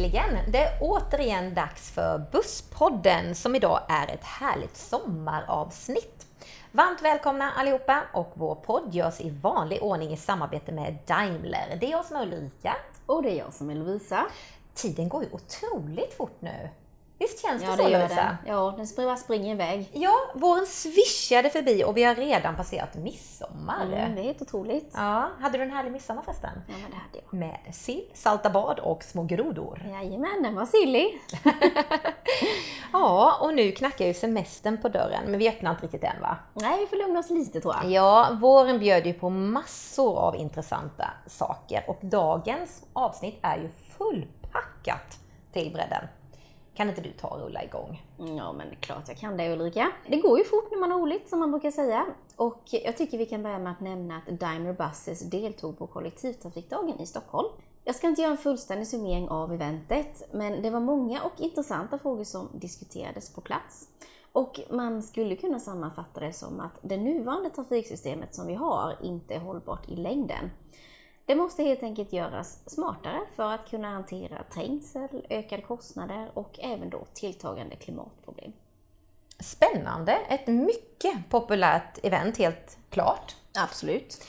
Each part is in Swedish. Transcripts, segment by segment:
Äntligen! Det är återigen dags för Busspodden som idag är ett härligt sommaravsnitt. Varmt välkomna allihopa och vår podd görs i vanlig ordning i samarbete med Daimler. Det är jag som är Ulrika. Och det är jag som är Lovisa. Tiden går ju otroligt fort nu. Visst känns Ja, det så det gör Lovisa? den. Ja, den bara springer iväg. Ja, våren svischade förbi och vi har redan passerat midsommar. Mm, det är helt otroligt. Ja, hade du en härlig midsommar förresten? Ja, men det hade jag. Med sill, salta bad och små grodor. Jajamän, den var sillig. Ja, och nu knackar ju semestern på dörren, men vi öppnar inte riktigt än va? Nej, vi får lugna oss lite tror jag. Ja, våren bjöd ju på massor av intressanta saker och dagens avsnitt är ju fullpackat till bredden. Kan inte du ta och rulla igång? Ja, men det är klart jag kan det Ulrika. Det går ju fort när man har roligt som man brukar säga. Och jag tycker vi kan börja med att nämna att Daimler Buses deltog på kollektivtrafikdagen i Stockholm. Jag ska inte göra en fullständig summering av eventet, men det var många och intressanta frågor som diskuterades på plats. Och man skulle kunna sammanfatta det som att det nuvarande trafiksystemet som vi har inte är hållbart i längden. Det måste helt enkelt göras smartare för att kunna hantera trängsel, ökade kostnader och även då tilltagande klimatproblem. Spännande! Ett mycket populärt event, helt klart. Absolut.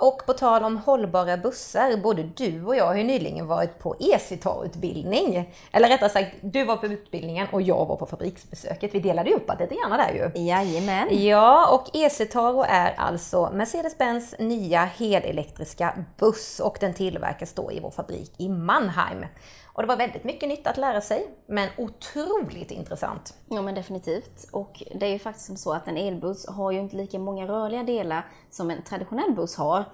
Och på tal om hållbara bussar, både du och jag har ju nyligen varit på e-citar-utbildning. Eller rättare sagt, du var på utbildningen och jag var på fabriksbesöket. Vi delade upp det lite grann där ju. Jajamän. Ja, och e-citaro är alltså Mercedes-Benz nya helelektriska buss och den tillverkas då i vår fabrik i Mannheim. Och det var väldigt mycket nytt att lära sig, men otroligt intressant. Ja men definitivt. Och det är ju faktiskt som så att en elbuss har ju inte lika många rörliga delar som en traditionell buss har.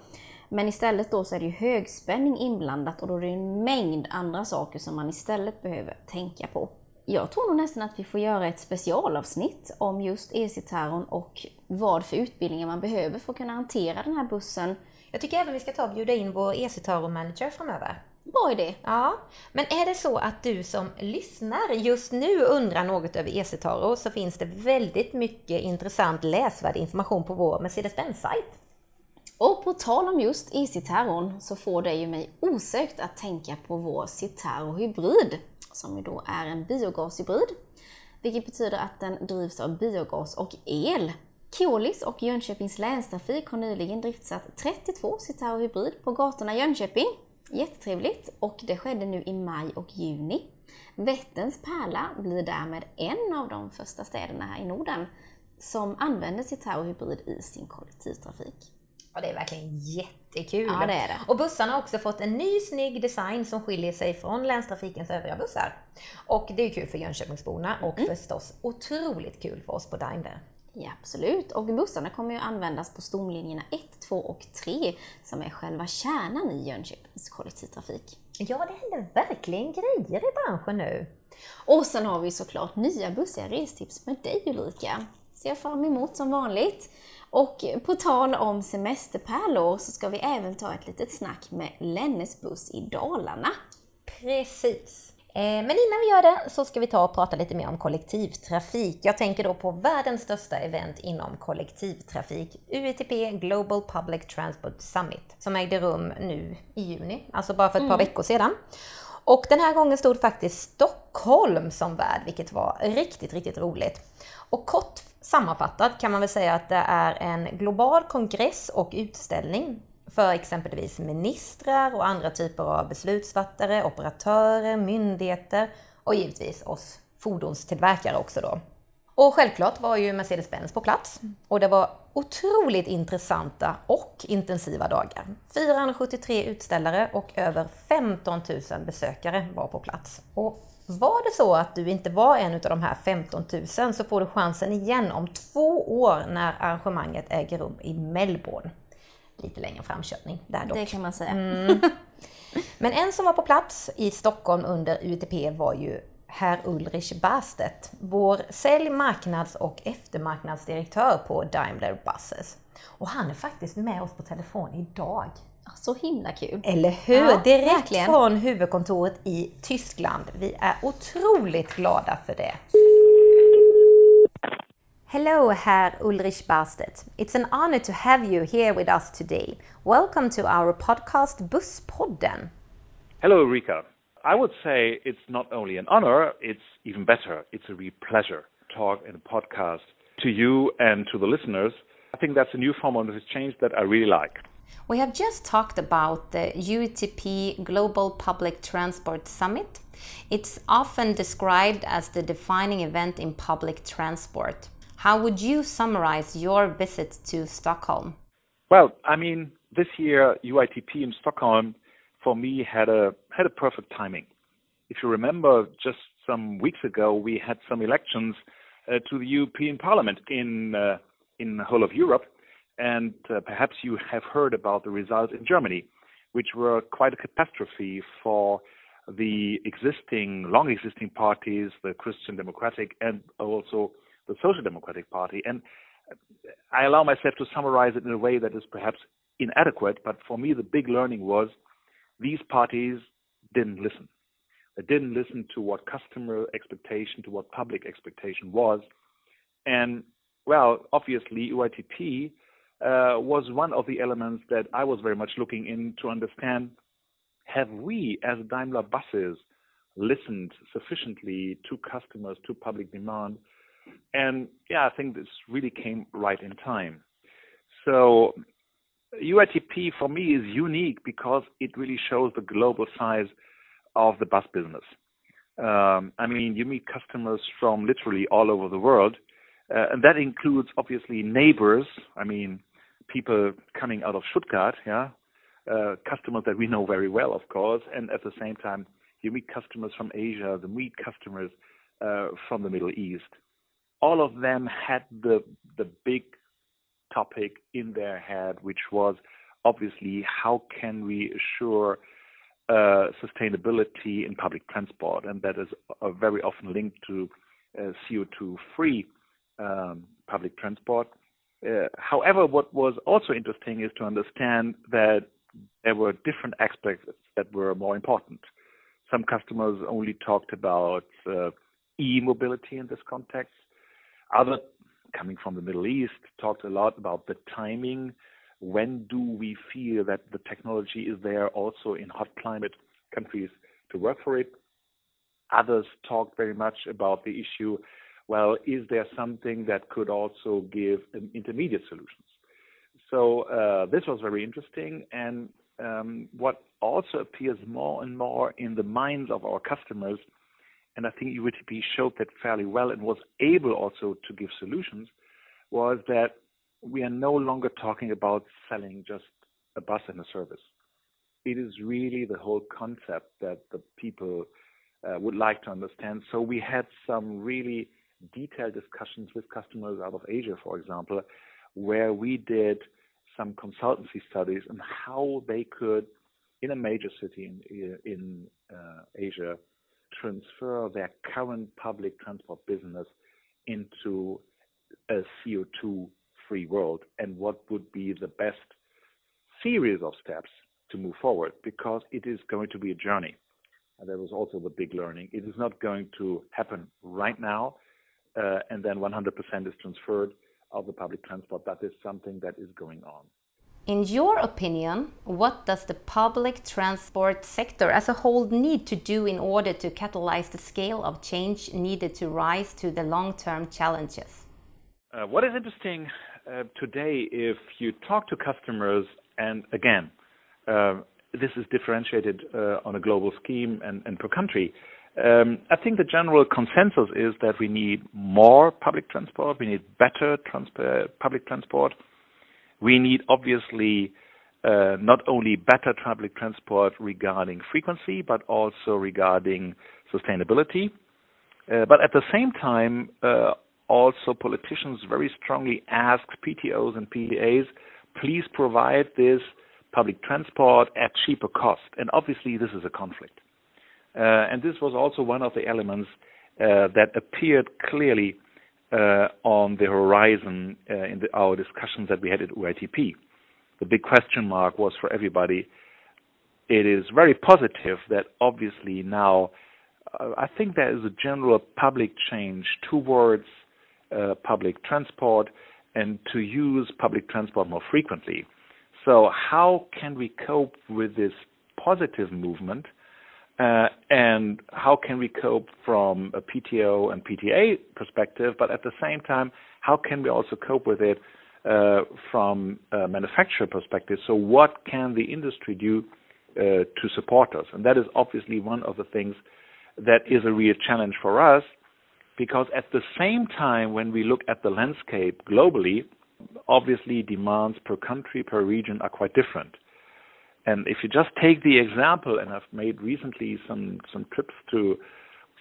Men istället då så är det ju högspänning inblandat och då är det en mängd andra saker som man istället behöver tänka på. Jag tror nog nästan att vi får göra ett specialavsnitt om just e-citaron och vad för utbildningar man behöver för att kunna hantera den här bussen. Jag tycker även vi ska ta och bjuda in vår e-citaro-manager framöver. Bra idé! Ja, men är det så att du som lyssnar just nu undrar något över e-citaro så finns det väldigt mycket intressant läsvärd information på vår Mercedes-Benz-sajt. Och på tal om just e-citaron så får det ju mig osökt att tänka på vår Citaro Hybrid, som ju då är en biogashybrid. Vilket betyder att den drivs av biogas och el. Keolis och Jönköpings länstrafik har nyligen driftsatt 32 Citaro Hybrid på gatorna i Jönköping. Jättetrevligt! Och det skedde nu i maj och juni. Vätterns pärla blir därmed en av de första städerna här i Norden som använder Citaro Hybrid i sin kollektivtrafik. Ja, det är verkligen jättekul. Ja, det är det. Och bussarna har också fått en ny snygg design som skiljer sig från länstrafikens övriga bussar. Och det är kul för Jönköpingsborna och Mm. förstås otroligt kul för oss på Daimler. Ja, absolut. Och bussarna kommer ju användas på stomlinjerna 1, 2 och 3 som är själva kärnan i Jönköpings kollektivtrafik. Ja, det händer verkligen grejer i branschen nu. Och sen har vi såklart nya bussiga restips med dig Ulrika. Ser jag fram emot som vanligt. Och på tal om semesterpärlor så ska vi även ta ett litet snack med Lennes buss i Dalarna. Precis. Eh, Men innan vi gör det så ska vi ta och prata lite mer om kollektivtrafik. Jag tänker då på världens största event inom kollektivtrafik, UITP Global Public Transport Summit, som ägde rum nu i juni, alltså bara för ett par veckor sedan. Och den här gången stod faktiskt Stockholm som värd, vilket var riktigt, riktigt roligt. Och kort sammanfattat kan man väl säga att det är en global kongress och utställning för exempelvis ministrar och andra typer av beslutsfattare, operatörer, myndigheter och givetvis oss fordonstillverkare också då. Och självklart var ju Mercedes-Benz på plats och det var otroligt intressanta och intensiva dagar. 473 utställare och över 15 000 besökare var på plats. Och var det så att du inte var en av de här 15 000 så får du chansen igen om två år när arrangemanget äger rum i Melbourne. Lite längre framkörning där dock. Det kan man säga. Men en som var på plats i Stockholm under UTP var ju herr Ulrich Barstedt, vår sälj-, marknads och eftermarknadsdirektör på Daimler Buses. Och han är faktiskt med oss på telefon idag. Så himla kul. Eller hur? Ja, Direkt verkligen. från huvudkontoret i Tyskland. Vi är otroligt glada för det. Hello, Herr Ulrich Barstedt. It's an honor to have you here with us today. Welcome to our podcast Busspodden. Hello, Ulrika. I would say it's not only an honor, it's even better. It's a real pleasure to talk in a podcast to you and to the listeners. I think that's a new form of exchange that I really like. We have just talked about the UTP Global Public Transport Summit. It's often described as the defining event in public transport. How would you summarize your visit to Stockholm? Well, I mean, this year UITP in Stockholm for me had a had a perfect timing. If you remember, just some weeks ago we had some elections uh, to the European Parliament in uh, in the whole of Europe, and uh, perhaps you have heard about the results in Germany, which were quite a catastrophe for the existing, long existing parties, the Christian Democratic and also the Social Democratic Party. And I allow myself to summarize it in a way that is perhaps inadequate, but for me, the big learning was these parties didn't listen. They didn't listen to what customer expectation, to what public expectation was. And, well, obviously, UITP uh, was one of the elements that I was very much looking in to understand have we, as Daimler Buses, listened sufficiently to customers, to public demand? And yeah, I think this really came right in time. So UITP for me is unique because it really shows the global size of the bus business. Um, I mean, you meet customers from literally all over the world, uh, and that includes obviously neighbors. I mean, people coming out of Stuttgart, yeah, uh, customers that we know very well, of course, and at the same time, you meet customers from Asia, you meet customers uh, from the Middle East all of them had the the big topic in their head, which was obviously how can we assure uh, sustainability in public transport, and that is uh, very often linked to uh, CO2 free um, public transport. Uh, however, what was also interesting is to understand that there were different aspects that were more important. Some customers only talked about uh, e-mobility in this context. Other coming from the Middle East talked a lot about the timing. When do we feel that the technology is there also in hot climate countries to work for it? Others talked very much about the issue well, is there something that could also give intermediate solutions? So uh, this was very interesting. And um, what also appears more and more in the minds of our customers and I think UITP showed that fairly well and was able also to give solutions, was that we are no longer talking about selling just a bus and a service. It is really the whole concept that the people uh, would like to understand. So we had some really detailed discussions with customers out of Asia, for example, where we did some consultancy studies on how they could, in a major city in, in uh, Asia, transfer their current public transport business into a CO2 free world and what would be the best series of steps to move forward because it is going to be a journey. And that was also the big learning. It is not going to happen right now uh, and then 100% is transferred of the public transport. That is something that is going on. In your opinion, what does the public transport sector as a whole need to do in order to catalyze the scale of change needed to rise to the long term challenges? Uh, what is interesting uh, today, if you talk to customers, and again, uh, this is differentiated uh, on a global scheme and, and per country. Um, I think the general consensus is that we need more public transport, we need better public transport we need obviously uh, not only better public transport regarding frequency, but also regarding sustainability. Uh, but at the same time, uh, also politicians very strongly ask PTOs and PTAs, please provide this public transport at cheaper cost. And obviously, this is a conflict. Uh, and this was also one of the elements uh, that appeared clearly on the horizon uh, in the, our discussions that we had at UITP. The big question mark was for everybody. It is very positive that obviously now uh, I think there is a general public change towards uh, public transport and to use public transport more frequently. So how can we cope with this positive movement uh, and how can we cope from a PTO and PTA perspective, but at the same time, how can we also cope with it uh, from a manufacturer perspective? So, what can the industry do uh, to support us? And that is obviously one of the things that is a real challenge for us, because at the same time, when we look at the landscape globally, obviously demands per country, per region are quite different. And if you just take the example, and I've made recently some, some trips to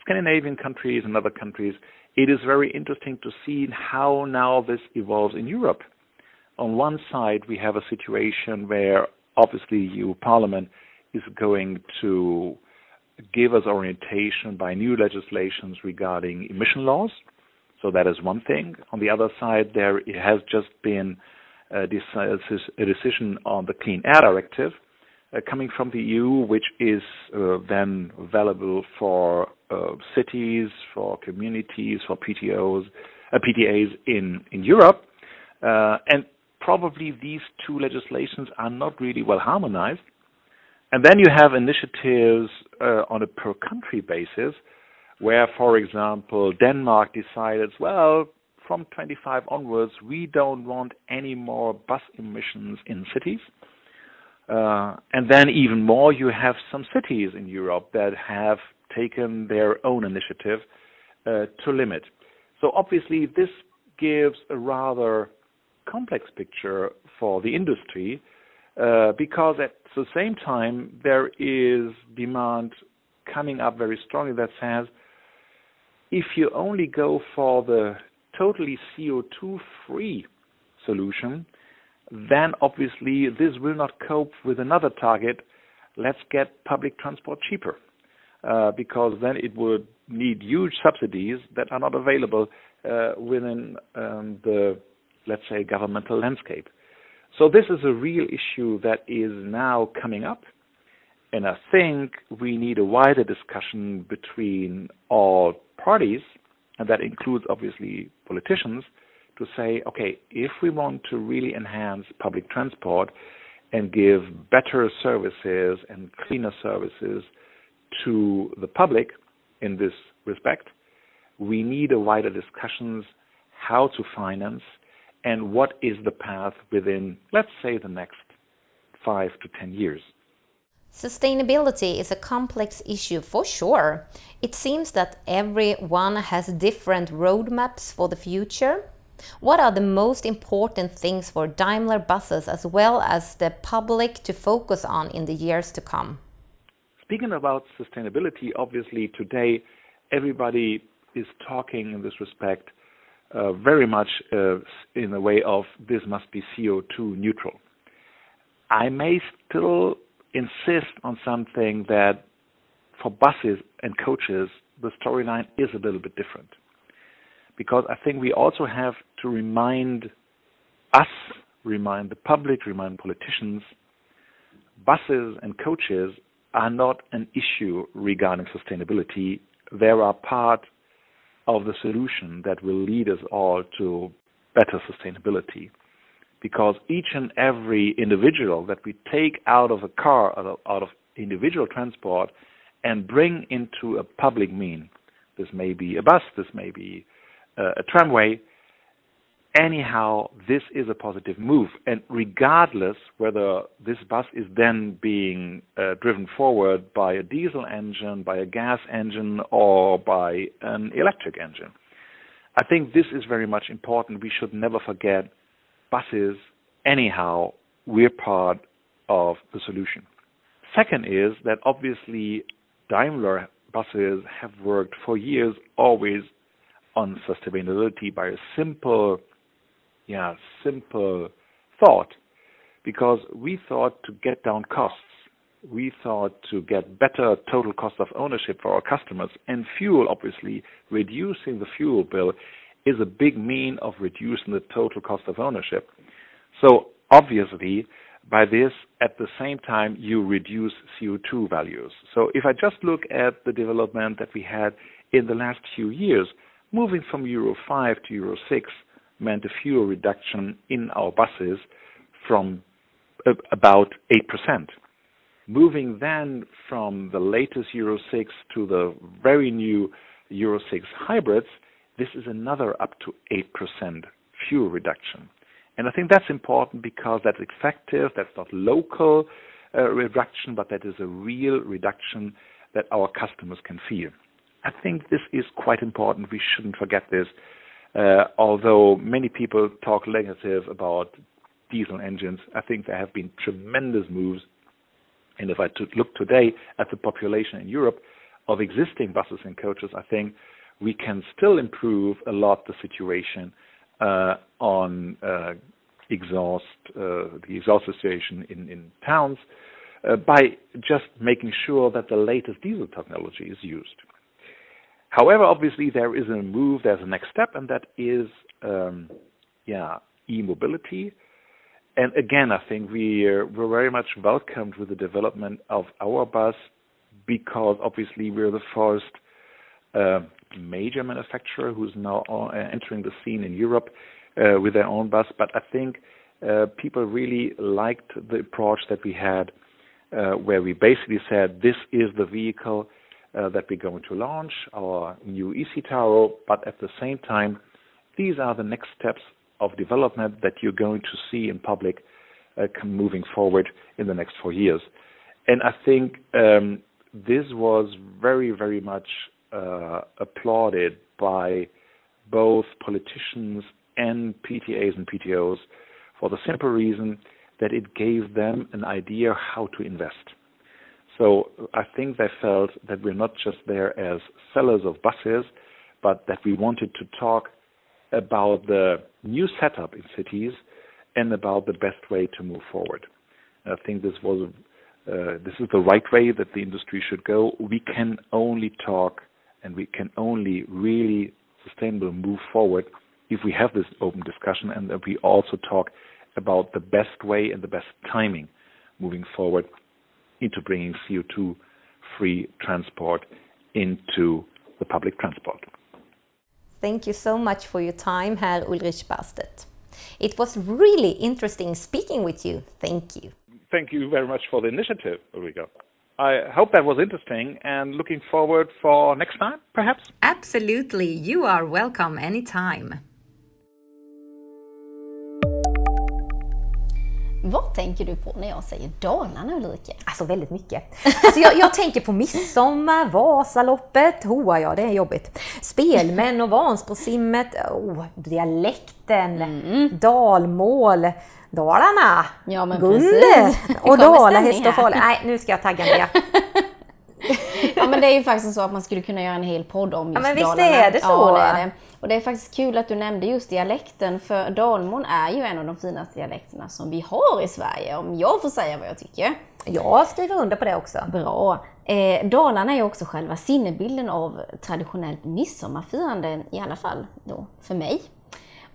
Scandinavian countries and other countries, it is very interesting to see how now this evolves in Europe. On one side, we have a situation where obviously EU Parliament is going to give us orientation by new legislations regarding emission laws. So that is one thing. On the other side, there has just been a decision on the Clean Air Directive, coming from the EU, which is uh, then available for uh, cities, for communities, for PTOs, PTAs in in Europe, and probably these two legislations are not really well harmonized. And then you have initiatives uh, on a per country basis, where, for example, Denmark decided, well, from 25 onwards, we don't want any more bus emissions in cities. Uh, and then even more, you have some cities in Europe that have taken their own initiative uh, to limit. So obviously, this gives a rather complex picture for the industry uh, because at the same time there is demand coming up very strongly that says if you only go for the totally CO2 free solution, then obviously this will not cope with another target. Let's get public transport cheaper, uh, because then it would need huge subsidies that are not available uh, within um, the, let's say, governmental landscape. So this is a real issue that is now coming up, and I think we need a wider discussion between all parties, and that includes obviously politicians, to say, okay, if we want to really enhance public transport and give better services and cleaner services to the public in this respect, we need a wider discussions how to finance and what is the path within, let's say, the next five to ten years. Sustainability is a complex issue for sure. It seems that everyone has different roadmaps for the future. What are the most important things for Daimler buses as well as the public to focus on in the years to come? Speaking about sustainability, obviously today everybody is talking in this respect uh, very much uh, in the way of this must be CO2 neutral. I may still insist on something that for buses and coaches, the storyline is a little bit different because I think we also have to remind us, remind the public, remind politicians, buses and coaches are not an issue regarding sustainability. They are part of the solution that will lead us all to better sustainability. Because each and every individual that we take out of a car, out of, out of individual transport, and bring into a public mean, this may be a bus, this may be uh, a tramway. Anyhow, this is a positive move, and regardless whether this bus is then being uh, driven forward by a diesel engine, by a gas engine, or by an electric engine, I think this is very much important. We should never forget buses. Anyhow, we're part of the solution. Second is that obviously Daimler buses have worked for years always on sustainability by a simple, yeah, simple thought, because we thought to get down costs, we thought to get better total cost of ownership for our customers, and fuel, obviously, reducing the fuel bill is a big mean of reducing the total cost of ownership. So obviously, by this, at the same time, you reduce CO2 values. So if I just look at the development that we had in the last few years, moving from Euro 5 to Euro 6 meant a fuel reduction in our buses from about 8%. moving then from the latest Euro 6 to the very new Euro 6 hybrids, this is another up to 8% fuel reduction. And I think that's important because that's effective, that's not local uh, reduction, but that is a real reduction that our customers can feel. I think this is quite important. We shouldn't forget this. Uh, although many people talk negative about diesel engines, I think there have been tremendous moves. And if I look today at the population in Europe of existing buses and coaches, I think we can still improve a lot the situation uh, on uh, exhaust, uh, the exhaust situation in, in towns uh, by just making sure that the latest diesel technology is used. However, obviously there is a move, there's a next step, and that is, um, yeah, e-mobility. And again, I think we uh, were very much welcomed with the development of our bus because obviously we're the first uh, major manufacturer who's now uh, entering the scene in Europe uh, with their own bus. But I think uh, people really liked the approach that we had, uh, where we basically said this is the vehicle that we're going to launch, our new EC eCitaro, but at the same time, these are the next steps of development that you're going to see in public uh, moving forward in the next four years. And I think um, this was very, very much uh, applauded by both politicians and PTAs and PTOs for the simple reason that it gave them an idea how to invest. So I think they felt that we're not just there as sellers of buses, but that we wanted to talk about the new setup in cities and about the best way to move forward. I think this was uh, this is the right way that the industry should go. We can only talk and we can only really sustainable move forward if we have this open discussion and that we also talk about the best way and the best timing moving forward into bringing CO2 free transport into the public transport. Thank you so much for your time, Herr Ulrich Bastet. It was really interesting speaking with you. Thank you. Thank you very much for the initiative, Ulrika. I hope that was interesting and looking forward for next time, perhaps? Absolutely. You are welcome anytime. Vad tänker du på när jag säger Dalarna Ulrika? Alltså väldigt mycket. Alltså jag, jag tänker på midsommar, Vasaloppet, hoa ja det är jobbigt. Spelmän och Vansbrosimmet, oh, dialekten, mm. dalmål, Dalarna, ja, Gunde och Dalahäst och Falu. Nej, nu ska jag tagga ner. Men det är ju faktiskt så att man skulle kunna göra en hel podd om just ja, men Dalarna. visst är det så. Ja, det är det. Och det är faktiskt kul att du nämnde just dialekten, för dalmål är ju en av de finaste dialekterna som vi har i Sverige, om jag får säga vad jag tycker. Jag skriver under på det också. Bra. Eh, Dalarna är också själva sinnebilden av traditionellt midsommarfirande, i alla fall då för mig.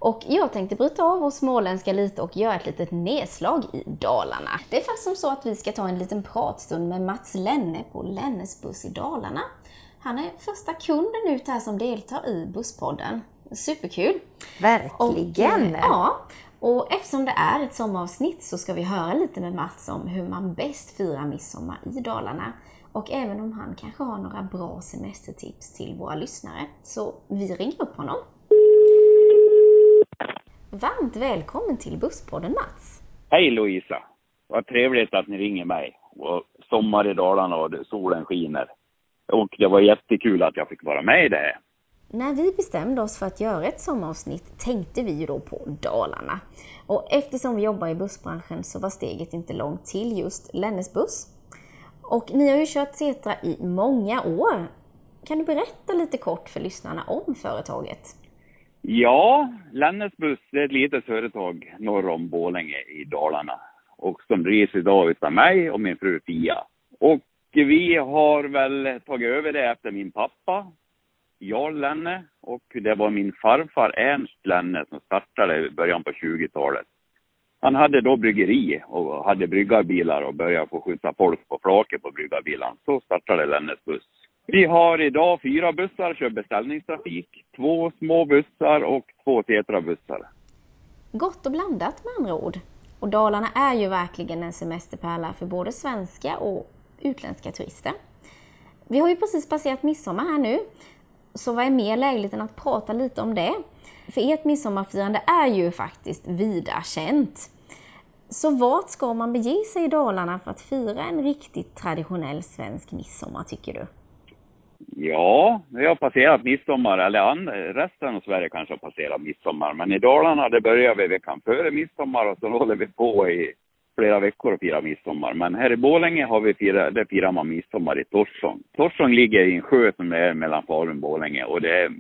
Och jag tänkte bryta av vår småländska lite och göra ett litet nedslag i Dalarna. Det är faktiskt som så att vi ska ta en liten pratstund med Mats Lenne på Lennes buss i Dalarna. Han är första kunden ut här som deltar i Busspodden. Superkul! Verkligen! Och, ja, och eftersom det är ett sommaravsnitt så ska vi höra lite med Mats om hur man bäst firar midsommar i Dalarna. Och även om han kanske har några bra semestertips till våra lyssnare. Så vi ringer upp honom. Varmt välkommen till Busspodden Mats! Hej Louisa! Vad trevligt att ni ringer mig. Och sommar i Dalarna och solen skiner. Och det var jättekul att jag fick vara med i det här. När vi bestämde oss för att göra ett sommaravsnitt tänkte vi ju då på Dalarna. Och eftersom vi jobbar i bussbranschen så var steget inte långt till just Lennes buss. Och ni har ju kört Setra i många år. Kan du berätta lite kort för lyssnarna om företaget? Ja, Lennes buss är ett litet företag norr om Bålänge i Dalarna. Och som drivs idag utav mig och min fru Fia. Och vi har väl tagit över det efter min pappa, Jarl Lenne. Och det var min farfar Ernst Lenne som startade i början på 20-talet. Han hade då bryggeri och hade bryggarbilar och började få skjutsa folk på flaket på bryggarbilarna. Så startade Lennes buss. Vi har idag fyra bussar, kör beställningstrafik, två små bussar och två tetrabussar. Gott och blandat med andra ord. Och Dalarna är ju verkligen en semesterpärla för både svenska och utländska turister. Vi har ju precis passerat midsommar här nu, så vad är mer lägligt än att prata lite om det? För ert midsommarfirande är ju faktiskt vida känt. Så vart ska man bege sig i Dalarna för att fira en riktigt traditionell svensk midsommar, tycker du? Ja, vi har passerat midsommar, eller resten av Sverige kanske har passerat midsommar. Men i Dalarna, det börjar vi veckan före midsommar och så håller vi på i flera veckor och firar midsommar. Men här i Bålänge har vi firat, där firar man midsommar i Torsång. Torsång ligger i en sjö som är mellan Falun och Bålänge och det är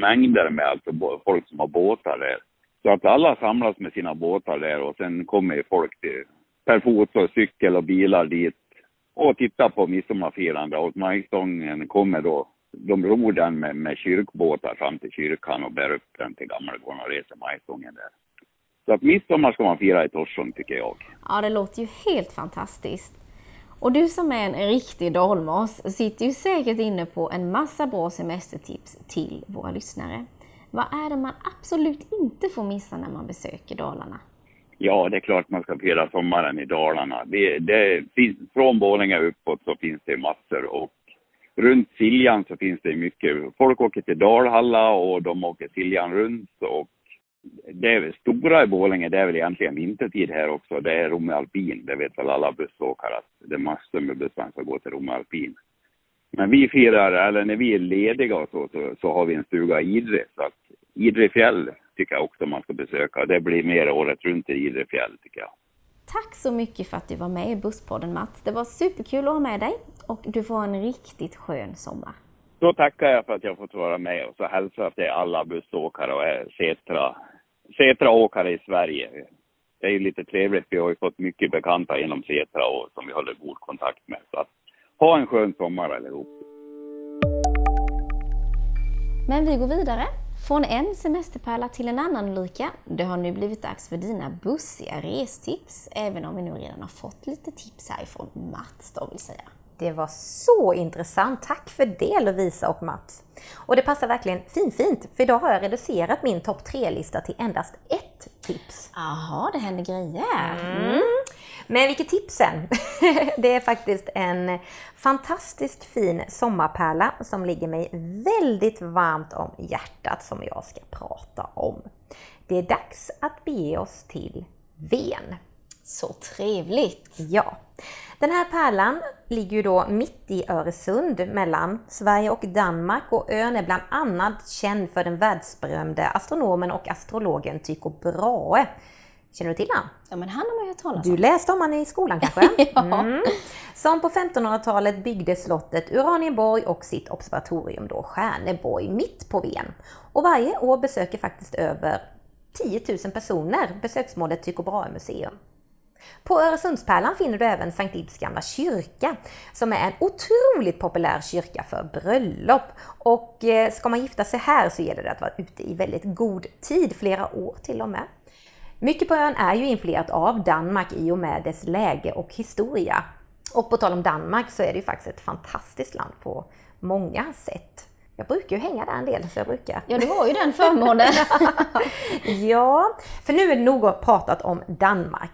mängder med alltså folk som har båtar där. Så att alla samlas med sina båtar där och sen kommer folk till, per fot och cykel och bilar dit och titta på midsommarfirande och majstången kommer då de ror den med, med kyrkbåtar fram till kyrkan och bär upp den till Gammelgården och reser majstången där. Så att midsommar ska man fira i Torsång tycker jag. Ja, det låter ju helt fantastiskt. Och du som är en riktig dalmas sitter ju säkert inne på en massa bra semestertips till våra lyssnare. Vad är det man absolut inte får missa när man besöker Dalarna? Ja, det är klart man ska fira sommaren i Dalarna. Det, det finns, från Borlänge uppåt så finns det massor och runt Siljan så finns det mycket. Folk åker till Dalhalla och de åker Siljan runt och det är stora i Borlänge, det är väl egentligen vintertid här också. Det är Romme Alpin. Det vet väl alla bussåkare att det är massor med bussar som går till Romme Alpin. Men vi firar, eller när vi är lediga och så, så, så har vi en stuga i Idre. Så att Idre fjäll tycker jag också man ska besöka. Det blir mer året runt i Idre fjäll tycker jag. Tack så mycket för att du var med i Busspodden Mats. Det var superkul att ha med dig och du får en riktigt skön sommar. Då tackar jag för att jag fått vara med och så hälsar till alla bussåkare och Setra, Setra-åkare i Sverige. Det är ju lite trevligt. Vi har ju fått mycket bekanta inom Setra och som vi håller god kontakt med. Så att, ha en skön sommar allihop. Men vi går vidare. Från en semesterpärla till en annan Ulrika. Det har nu blivit dags för dina bussiga restips, även om vi nu redan har fått lite tips härifrån Mats då vill säga. Det var så intressant. Tack för det Lovisa och Mats. Och det passar verkligen finfint, för idag har jag reducerat min topp 3-lista till endast ett tips. Jaha, det händer grejer. Mm. Men vilket tips sen! det är faktiskt en fantastiskt fin sommarpärla som ligger mig väldigt varmt om hjärtat som jag ska prata om. Det är dags att bege oss till Ven. Så trevligt! Ja. Den här pärlan ligger ju då mitt i Öresund mellan Sverige och Danmark och ön är bland annat känd för den världsberömde astronomen och astrologen Tycho Brahe. Känner du till han? Ja, men han har man ju hört talas om. Du läste om han i skolan kanske? ja. Mm. Som på 1500-talet byggde slottet Uranienborg och sitt observatorium då Stjärneborg mitt på Ven. Och varje år besöker faktiskt över 10 000 personer besöksmålet Tycho Brahe museum. På Öresundspärlan finner du även Sankt Ids gamla kyrka, som är en otroligt populär kyrka för bröllop. Och eh, ska man gifta sig här så gäller det att vara ute i väldigt god tid, flera år till och med. Mycket på ön är ju influerat av Danmark i och med dess läge och historia. Och på tal om Danmark så är det ju faktiskt ett fantastiskt land på många sätt. Jag brukar ju hänga där en del, så jag brukar. Ja, du har ju den förmånen. ja, för nu är det nog pratat om Danmark.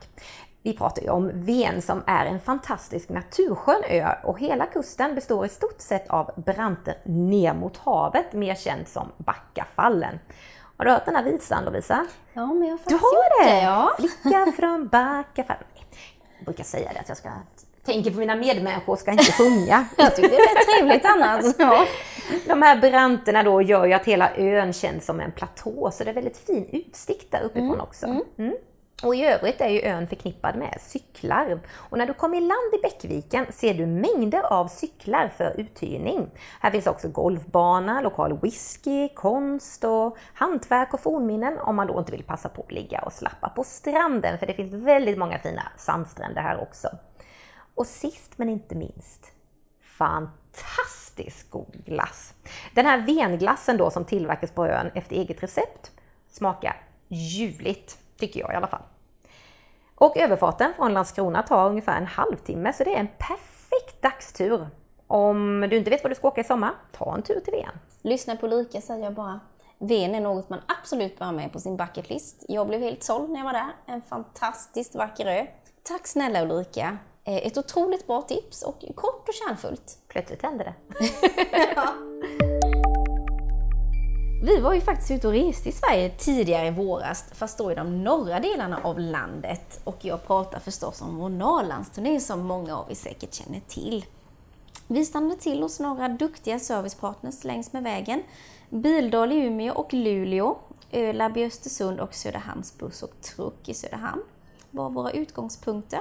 Vi pratar ju om Ven som är en fantastisk naturskön ö och hela kusten består i stort sett av branter ner mot havet, mer känt som Backafallen. Har du hört den här visan Lovisa? Ja, men jag har faktiskt Du har det? Ja. Flicka från Backafallen. Jag brukar säga det att jag ska tänker på mina medmänniskor ska inte sjunga. jag tycker det är trevligt annars. Ja. De här branterna då gör ju att hela ön känns som en platå, så det är väldigt fin utsikt där uppifrån mm. också. Mm. Och i övrigt är ju ön förknippad med cyklar. Och när du kommer i land i Bäckviken ser du mängder av cyklar för uthyrning. Här finns också golfbana, lokal whisky, konst och hantverk och fornminnen om man då inte vill passa på att ligga och slappa på stranden, för det finns väldigt många fina sandstränder här också. Och sist men inte minst, fantastisk god glass! Den här venglassen då som tillverkas på ön efter eget recept smakar ljuvligt, tycker jag i alla fall. Och överfarten från Landskrona tar ungefär en halvtimme, så det är en perfekt dagstur. Om du inte vet vad du ska åka i sommar, ta en tur till Ven. Lyssna på Ulrika säger jag bara. Ven är något man absolut bör ha med på sin bucketlist. Jag blev helt såld när jag var där. En fantastiskt vacker ö. Tack snälla Ulrika. Eh, Ett otroligt bra tips och kort och kärnfullt. Plötsligt hände det. Vi var ju faktiskt ute och reste i Sverige tidigare i våras, fast då i de norra delarna av landet. Och jag pratar förstås om vår Norrlandsturné som många av er säkert känner till. Vi stannade till hos några duktiga servicepartners längs med vägen. Bildal i Umeå och Luleå, Ölab i Östersund och Söderhamns buss och truck i Söderhamn var våra utgångspunkter.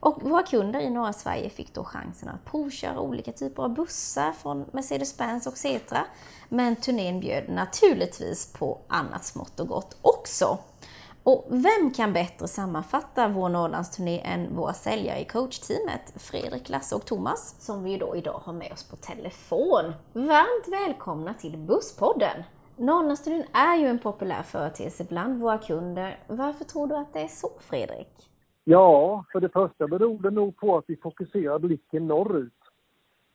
Och våra kunder i norra Sverige fick då chansen att provköra olika typer av bussar från Mercedes-Benz och Cetra. Men turnén bjöd naturligtvis på annat smått och gott också. Och vem kan bättre sammanfatta vår Norrlandsturné än våra säljare i coachteamet, Fredrik, Lasse och Thomas, som vi ju då idag har med oss på telefon. Varmt välkomna till Busspodden! Norrlandsturnén är ju en populär företeelse bland våra kunder. Varför tror du att det är så, Fredrik? Ja, för det första beror det nog på att vi fokuserar blicken norrut.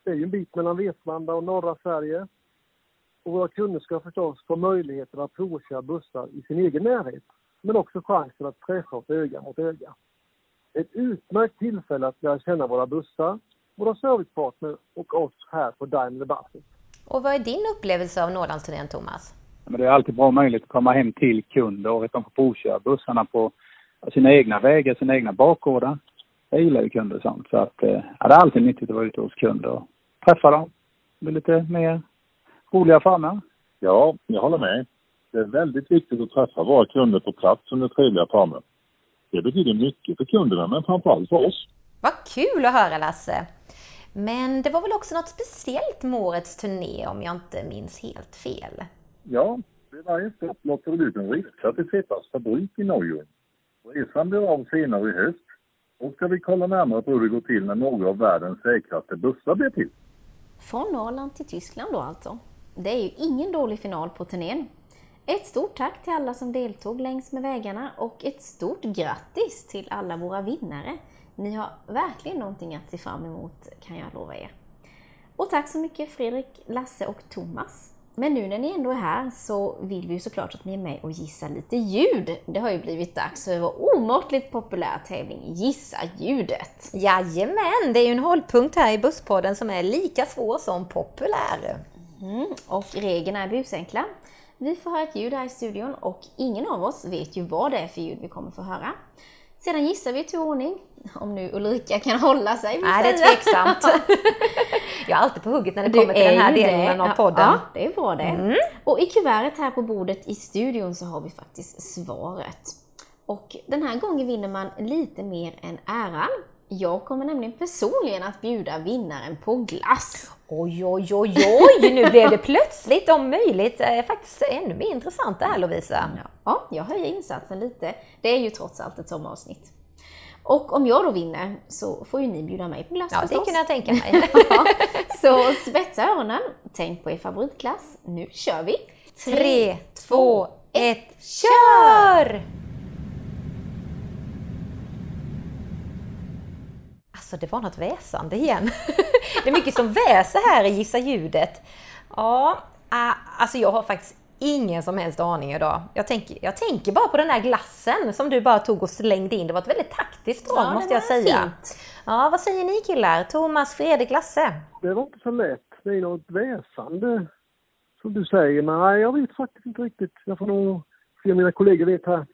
Det är ju en bit mellan Vetlanda och norra Sverige. Och våra kunder ska förstås få möjligheten att provköra bussar i sin egen närhet, men också chansen att träffa oss öga mot öga. Det är ett utmärkt tillfälle att lära känna våra bussar, våra servicepartner och oss här på Daimler Buses. Och vad är din upplevelse av Norrlandsturnén, Thomas? Men det är alltid bra möjlighet att komma hem till kunder och att de får provköra bussarna på sina egna vägar, sina egna bakgårdar. Jag gillar ju kunder och sånt. Så att, eh, ja, det är alltid nyttigt att vara ute hos kunder och träffa dem. Det blir lite mer roliga former. Ja, jag håller med. Det är väldigt viktigt att träffa våra kunder på plats under trevliga former. Det betyder mycket för kunderna, men framförallt för oss. Vad kul att höra Lasse! Men det var väl också något speciellt med årets turné om jag inte minns helt fel? Ja, vid varje stopp låter vi ut en resa till Zettas fabrik i Norge. Resan blir av senare i höst. Då ska vi kolla närmare på hur det går till när några av världens säkraste bussar blir till. Från Norrland till Tyskland då alltså. Det är ju ingen dålig final på turnén. Ett stort tack till alla som deltog längs med vägarna och ett stort grattis till alla våra vinnare. Ni har verkligen någonting att se fram emot kan jag lova er. Och tack så mycket Fredrik, Lasse och Thomas. Men nu när ni ändå är här så vill vi ju såklart att ni är med och gissar lite ljud. Det har ju blivit dags för vår omåttligt populär tävling Gissa ljudet. Jajamän, det är ju en hållpunkt här i Busspodden som är lika svår som populär. Mm, och reglerna är busenkla. Vi får höra ett ljud här i studion och ingen av oss vet ju vad det är för ljud vi kommer få höra. Sedan gissar vi i tur ordning, om nu Ulrika kan hålla sig. Nej, det är tveksamt. jag är alltid på hugget när det Du kommer till den här delen det. av podden. Ja, det är bra det. Och i kuvertet här på bordet i studion så har vi faktiskt svaret. Och den här gången vinner man lite mer än äran. Jag kommer nämligen personligen att bjuda vinnaren på glass. Oj, oj, oj, oj! Nu blev det plötsligt om möjligt faktiskt ännu mer intressant det här Lovisa. Ja, jag höjer insatsen lite. Det är ju trots allt ett sommaravsnitt. Och om jag då vinner så får ju ni bjuda mig på glass Ja, det förstås. kan jag tänka mig. Ja, så spetsa öronen, tänk på er favoritklass. Nu kör vi! Tre, två, ett, kör! Alltså det var något väsande igen. Det är mycket som väser här i Gissa ljudet. Ja, ah, alltså jag har faktiskt ingen som helst aning idag. Jag tänker, jag tänker bara på den där glassen som du bara tog och slängde in. Det var ett väldigt taktiskt drag Ja, måste jag säga. fint. Ja, vad säger ni killar? Thomas, Fredrik, Lasse? Det var inte så lätt. Det är något väsande, som du säger. Nej, jag vet faktiskt inte riktigt. Jag får nog se om mina kollegor vet här.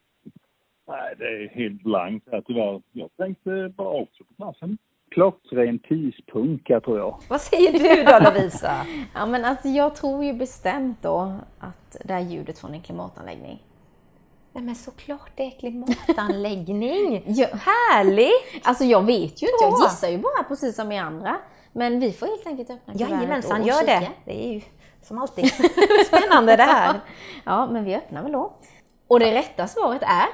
Nej, det är helt blankt här tyvärr. Jag tänkte bara också på klassen. Klockren pyspunka tror jag. Vad säger du då Lovisa? Ja, men alltså jag tror ju bestämt då att det är ljudet från en klimatanläggning. Nej men såklart det är klimatanläggning! Ja. Härligt! Alltså jag vet ju inte, jag gissar ju bara precis som i andra. Men vi får helt enkelt öppna kuvertet Jajamensan, och gör kika. det! Det är ju som alltid spännande det här. Ja, men vi öppnar väl då. Och det rätta svaret är...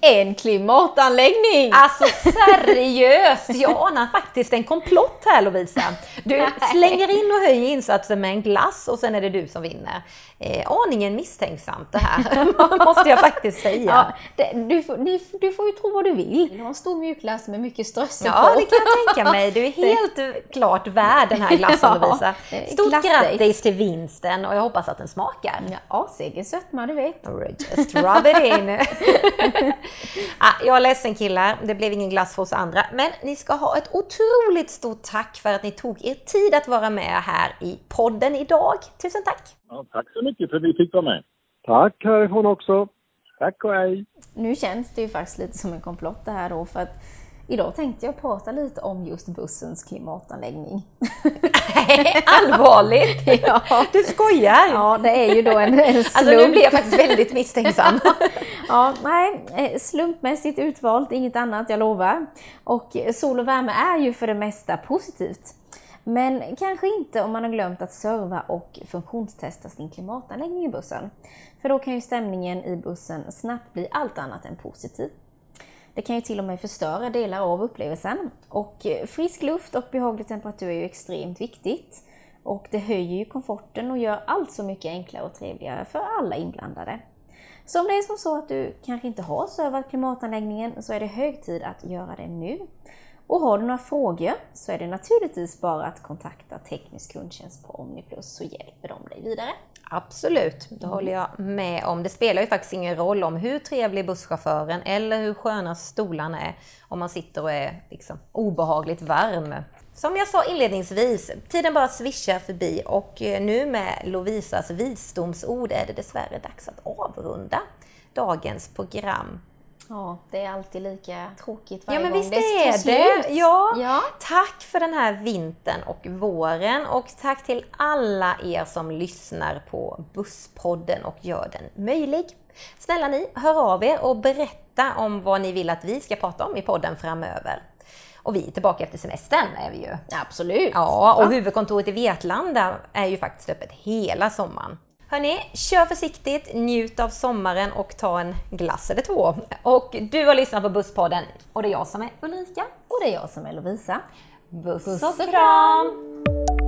en klimatanläggning! Alltså seriöst, jag anar faktiskt en komplott här Lovisa. Du slänger in och höjer insatsen med en glass och sen är det du som vinner. Eh, aningen misstänksamt det här, måste jag faktiskt säga. Ja, det, du, får, du, du, får ju tro vad du vill. Du har en stor mjukglass med mycket strössel ja, på. Ja, det kan jag tänka mig. Du är helt klart värd den här glassen Lovisa. Stort grattis till vinsten och jag hoppas att den smakar. Ja, Seger sötma, du vet. Just rub it in. Ah, jag är ledsen killar, det blev ingen glass för oss andra. Men ni ska ha ett otroligt stort tack för att ni tog er tid att vara med här i podden idag. Tusen tack! Ja, tack så mycket för att vi fick vara med. Tack härifrån också. Tack och hej. Nu känns det ju faktiskt lite som en komplott det här då för att Idag tänkte jag prata lite om just bussens klimatanläggning. Allvarligt? ja. Du skojar? Ja, det är ju då en, en slump. Alltså nu blir jag faktiskt väldigt misstänksam. ja, nej, eh, slumpmässigt utvalt, inget annat, jag lovar. Och sol och värme är ju för det mesta positivt. Men kanske inte om man har glömt att serva och funktionstesta sin klimatanläggning i bussen. För då kan ju stämningen i bussen snabbt bli allt annat än positiv. Det kan ju till och med förstöra delar av upplevelsen. Och eh, frisk luft och behaglig temperatur är ju extremt viktigt. Och det höjer ju komforten och gör allt så mycket enklare och trevligare för alla inblandade. Så om det är som så att du kanske inte har servat klimatanläggningen så är det hög tid att göra det nu. Och har du några frågor så är det naturligtvis bara att kontakta teknisk kundtjänst på Omniplus så hjälper de dig vidare. Absolut, det mm. håller jag med om. Det spelar ju faktiskt ingen roll om hur trevlig busschauffören eller hur sköna stolarna är om man sitter och är liksom obehagligt varm. Som jag sa inledningsvis, tiden bara svischar förbi och eh, nu med Lovisas visdomsord är det dessvärre dags att avrunda dagens program. Ja, det är alltid lika tråkigt varje gång. Ja, men gång visst det är det. Ja. ja. Tack för den här vintern och våren och tack till alla er som lyssnar på Busspodden och gör den möjlig. Snälla ni, hör av er och berätta om vad ni vill att vi ska prata om i podden framöver. Och vi är tillbaka efter semestern är vi ju. Absolut. Ja, och huvudkontoret i Vetlanda är ju faktiskt öppet hela sommaren. Hörni, kör försiktigt, njut av sommaren och ta en glass eller två. Och du har lyssnat på Busspodden och det är jag som är Ulrika. Och det är jag som är Lovisa. Buss och kram!